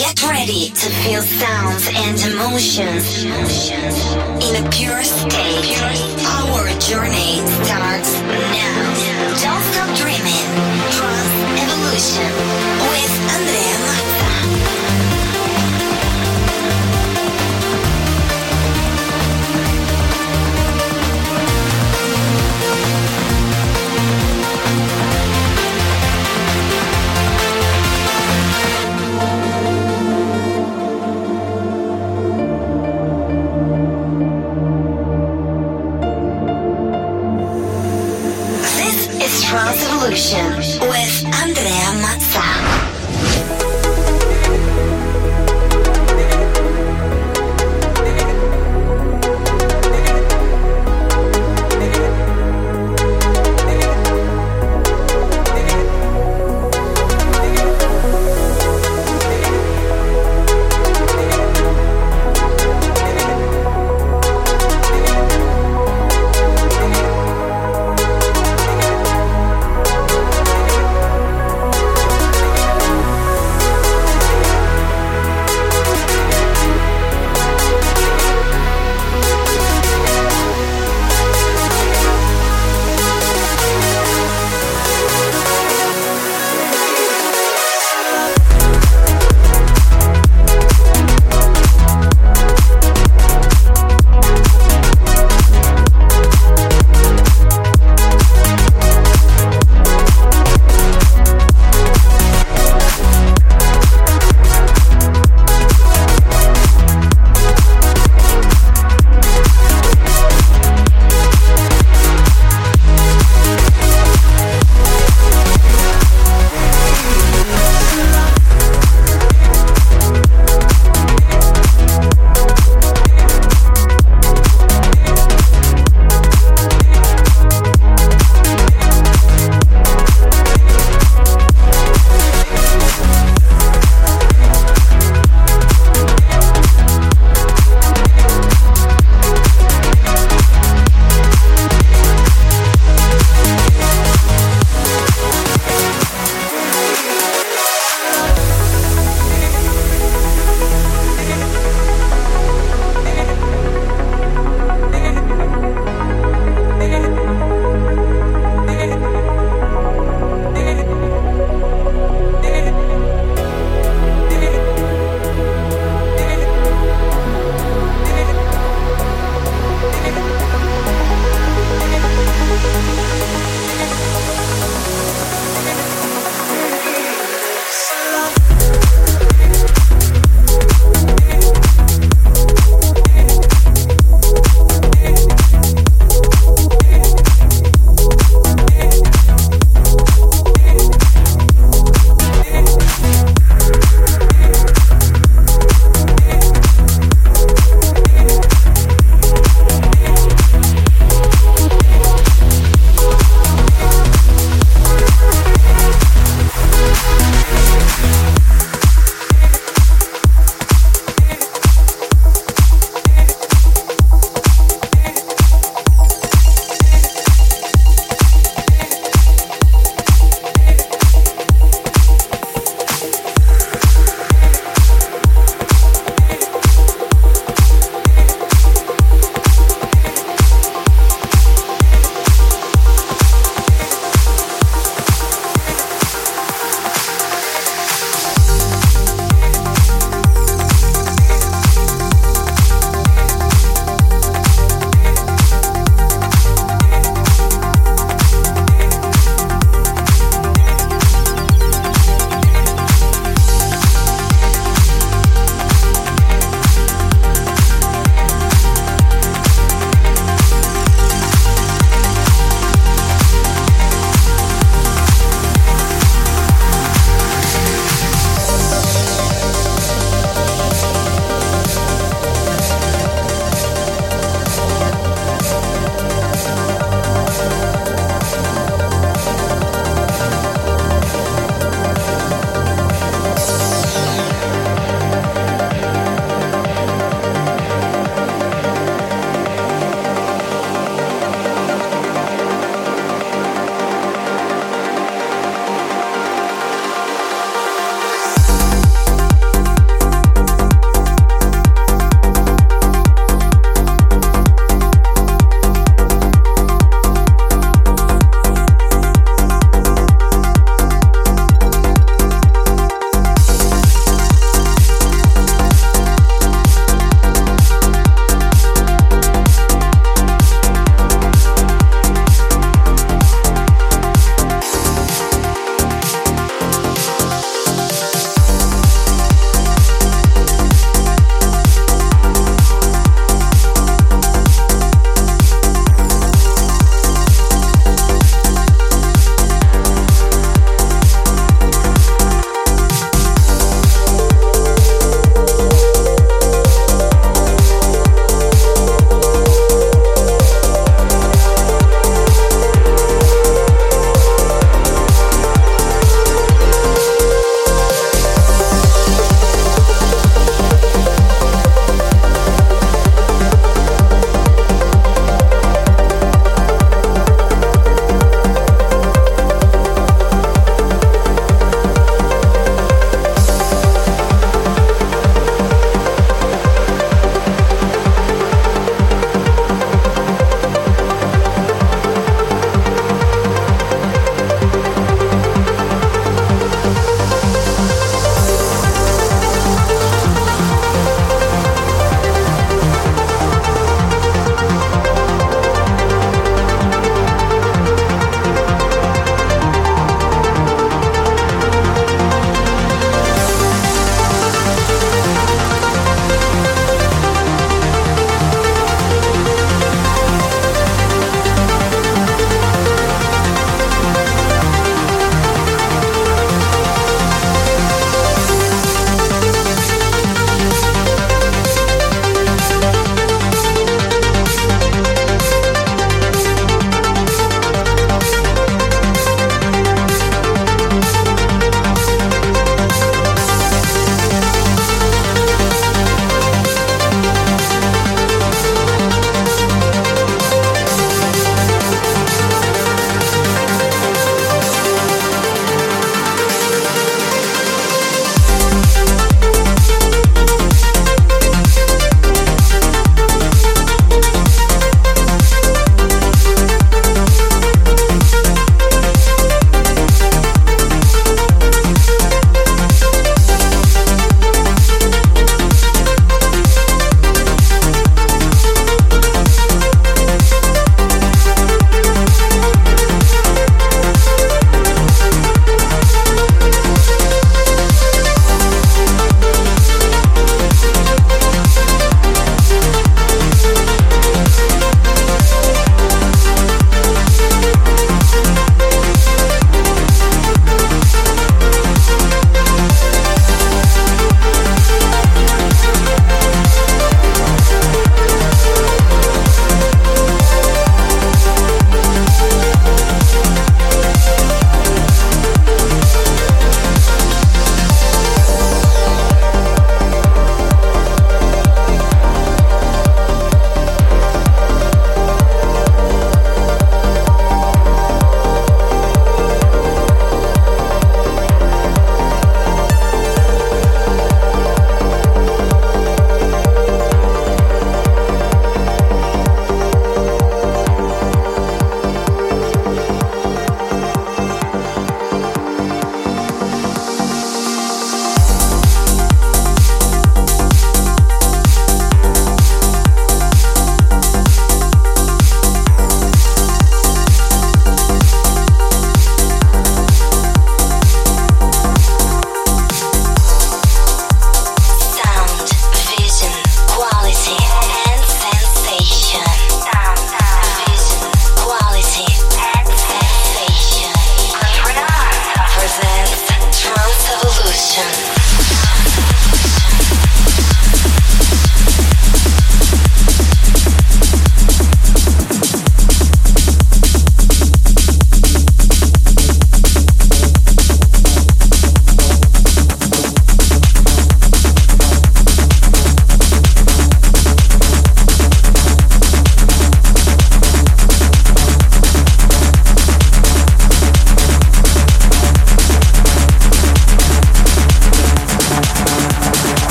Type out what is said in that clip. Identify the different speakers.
Speaker 1: Get ready to feel sounds and emotions in a pure state. Our journey starts now. Don't stop dreaming. Trust Evolution